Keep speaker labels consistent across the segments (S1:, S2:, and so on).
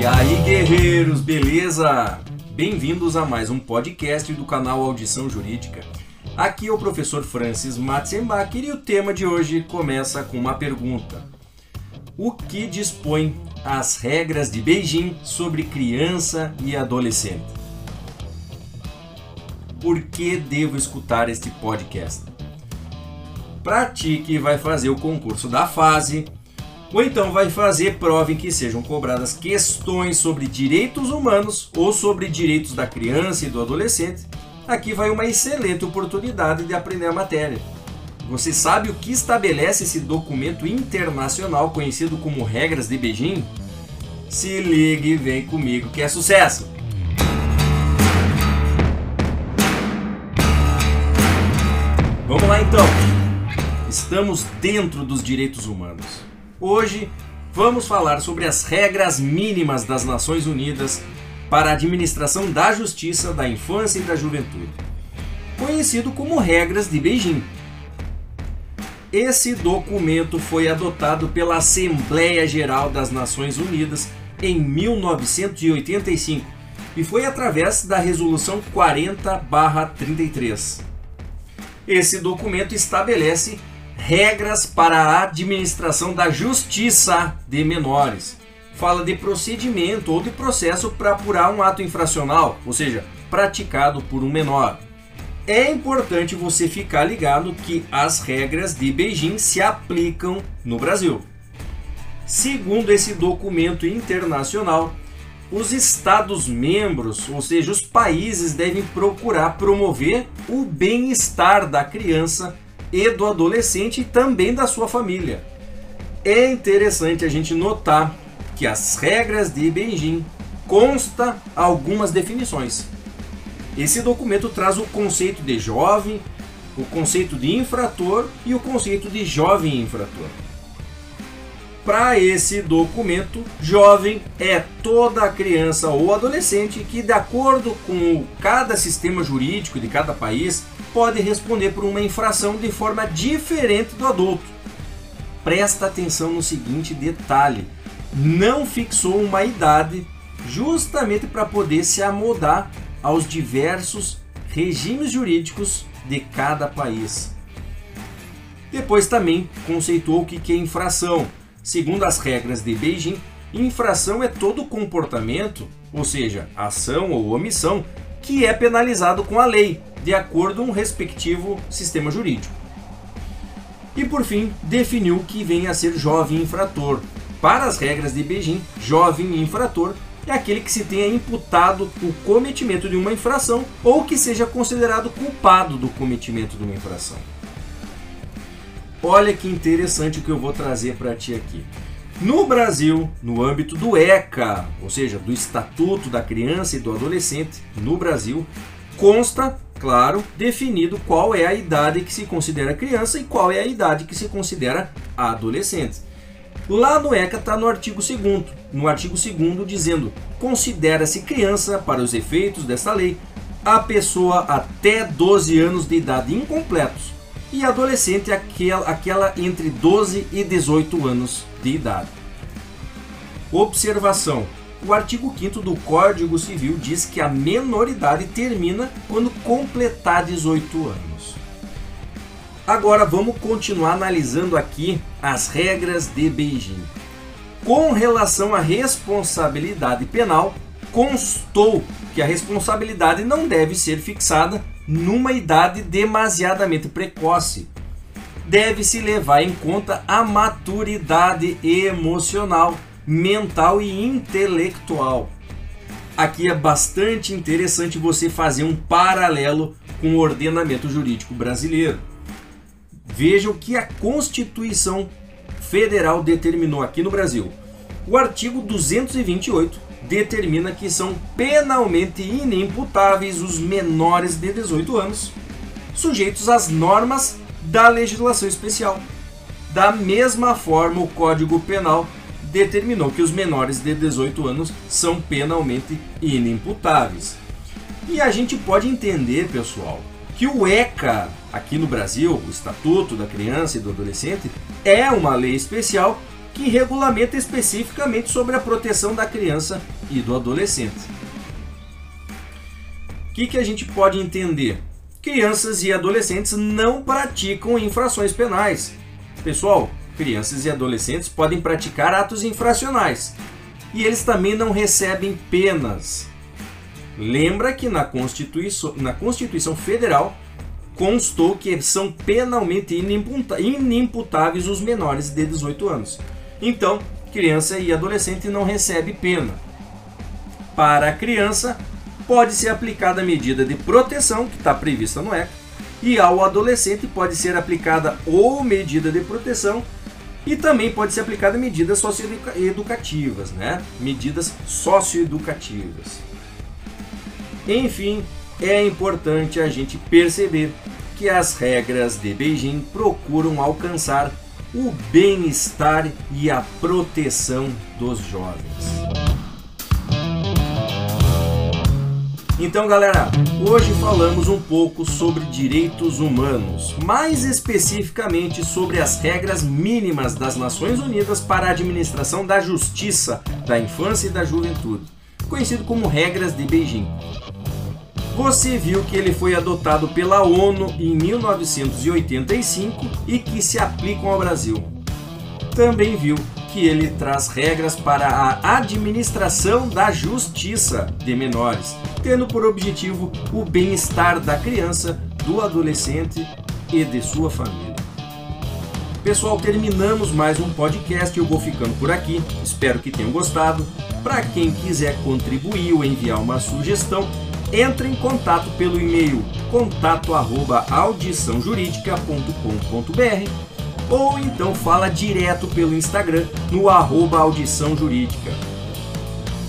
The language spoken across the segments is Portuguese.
S1: E aí, guerreiros, beleza? Bem-vindos a mais um podcast do canal Audição Jurídica. Aqui é o professor Francis Matzenbacher e o tema de hoje começa com uma pergunta. O que dispõe as regras de Beijing sobre criança e adolescente? Por que devo escutar este podcast? Para ti que vai fazer o concurso da fase, ou então vai fazer prova em que sejam cobradas questões sobre direitos humanos ou sobre direitos da criança e do adolescente, aqui vai uma excelente oportunidade de aprender a matéria. Você sabe o que estabelece esse documento internacional conhecido como Regras de Beijing? Se ligue e vem comigo que é sucesso! Vamos lá então! Estamos dentro dos direitos humanos. Hoje vamos falar sobre as regras mínimas das Nações Unidas para a administração da justiça da infância e da juventude, conhecido como Regras de Beijing. Esse documento foi adotado pela Assembleia Geral das Nações Unidas em 1985 e foi através da Resolução 40/33. Esse documento estabelece regras para a administração da justiça de menores. Fala de procedimento ou de processo para apurar um ato infracional, ou seja, praticado por um menor. É importante você ficar ligado que as regras de Beijing se aplicam no Brasil. Segundo esse documento internacional, os Estados-membros, ou seja, os países, devem procurar promover o bem-estar da criança e do adolescente e também da sua família. É interessante a gente notar que as regras de Beijing consta algumas definições. Esse documento traz o conceito de jovem, o conceito de infrator e o conceito de jovem infrator. Para esse documento, jovem é toda criança ou adolescente que, de acordo com cada sistema jurídico de cada país, pode responder por uma infração de forma diferente do adulto. Presta atenção no seguinte detalhe: não fixou uma idade justamente para poder se amodar aos diversos regimes jurídicos de cada país. Depois também conceituou o que é infração. Segundo as regras de Beijing, infração é todo comportamento, ou seja, ação ou omissão, que é penalizado com a lei, de acordo com o respectivo sistema jurídico. E por fim, definiu que vem a ser jovem infrator. Para as regras de Beijing, jovem infrator é aquele que se tenha imputado o cometimento de uma infração ou que seja considerado culpado do cometimento de uma infração. Olha que interessante o que eu vou trazer para ti aqui. No Brasil, no âmbito do ECA, ou seja, do Estatuto da Criança e do Adolescente, no Brasil, consta, claro, definido qual é a idade que se considera criança e qual é a idade que se considera adolescente. Lá no ECA está no artigo 2 no artigo 2 dizendo: considera-se criança, para os efeitos desta lei, a pessoa até 12 anos de idade incompletos e adolescente aquela, aquela entre 12 e 18 anos de idade. Observação: o artigo 5 do Código Civil diz que a menoridade termina quando completar 18 anos. Agora vamos continuar analisando aqui as regras de Beijing. Com relação à responsabilidade penal, constou que a responsabilidade não deve ser fixada numa idade demasiadamente precoce. Deve-se levar em conta a maturidade emocional, mental e intelectual. Aqui é bastante interessante você fazer um paralelo com o ordenamento jurídico brasileiro. Veja o que a Constituição Federal determinou aqui no Brasil. O artigo 228 determina que são penalmente inimputáveis os menores de 18 anos, sujeitos às normas da legislação especial. Da mesma forma, o Código Penal determinou que os menores de 18 anos são penalmente inimputáveis. E a gente pode entender, pessoal, que o ECA, aqui no Brasil, o Estatuto da Criança e do Adolescente, é uma lei especial que regulamenta especificamente sobre a proteção da criança e do adolescente. O que, que a gente pode entender? Crianças e adolescentes não praticam infrações penais. Pessoal, crianças e adolescentes podem praticar atos infracionais e eles também não recebem penas. Lembra que na Constituição, na Constituição Federal constou que são penalmente inimputáveis os menores de 18 anos. Então, criança e adolescente não recebe pena. Para a criança, pode ser aplicada a medida de proteção que está prevista no ECA, e ao adolescente pode ser aplicada ou medida de proteção e também pode ser aplicada medidas socioeducativas, né? Medidas socioeducativas. Enfim, é importante a gente perceber que as regras de Beijing procuram alcançar o bem-estar e a proteção dos jovens. Então, galera, hoje falamos um pouco sobre direitos humanos, mais especificamente sobre as regras mínimas das Nações Unidas para a administração da justiça da infância e da juventude, conhecido como regras de Beijing. Você viu que ele foi adotado pela ONU em 1985 e que se aplicam ao Brasil. Também viu que ele traz regras para a administração da justiça de menores, tendo por objetivo o bem-estar da criança, do adolescente e de sua família. Pessoal, terminamos mais um podcast. Eu vou ficando por aqui. Espero que tenham gostado. Para quem quiser contribuir ou enviar uma sugestão, entre em contato pelo e-mail contato@audiçãojurídica.com.br ou então fala direto pelo Instagram no arroba audição jurídica.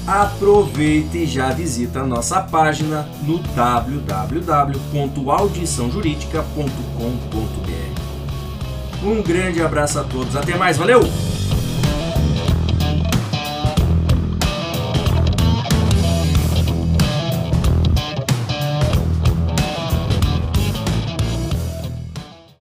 S1: Aproveite e já visita a nossa página no www.audiçãojuridica.com.br. Um grande abraço a todos, até mais, valeu!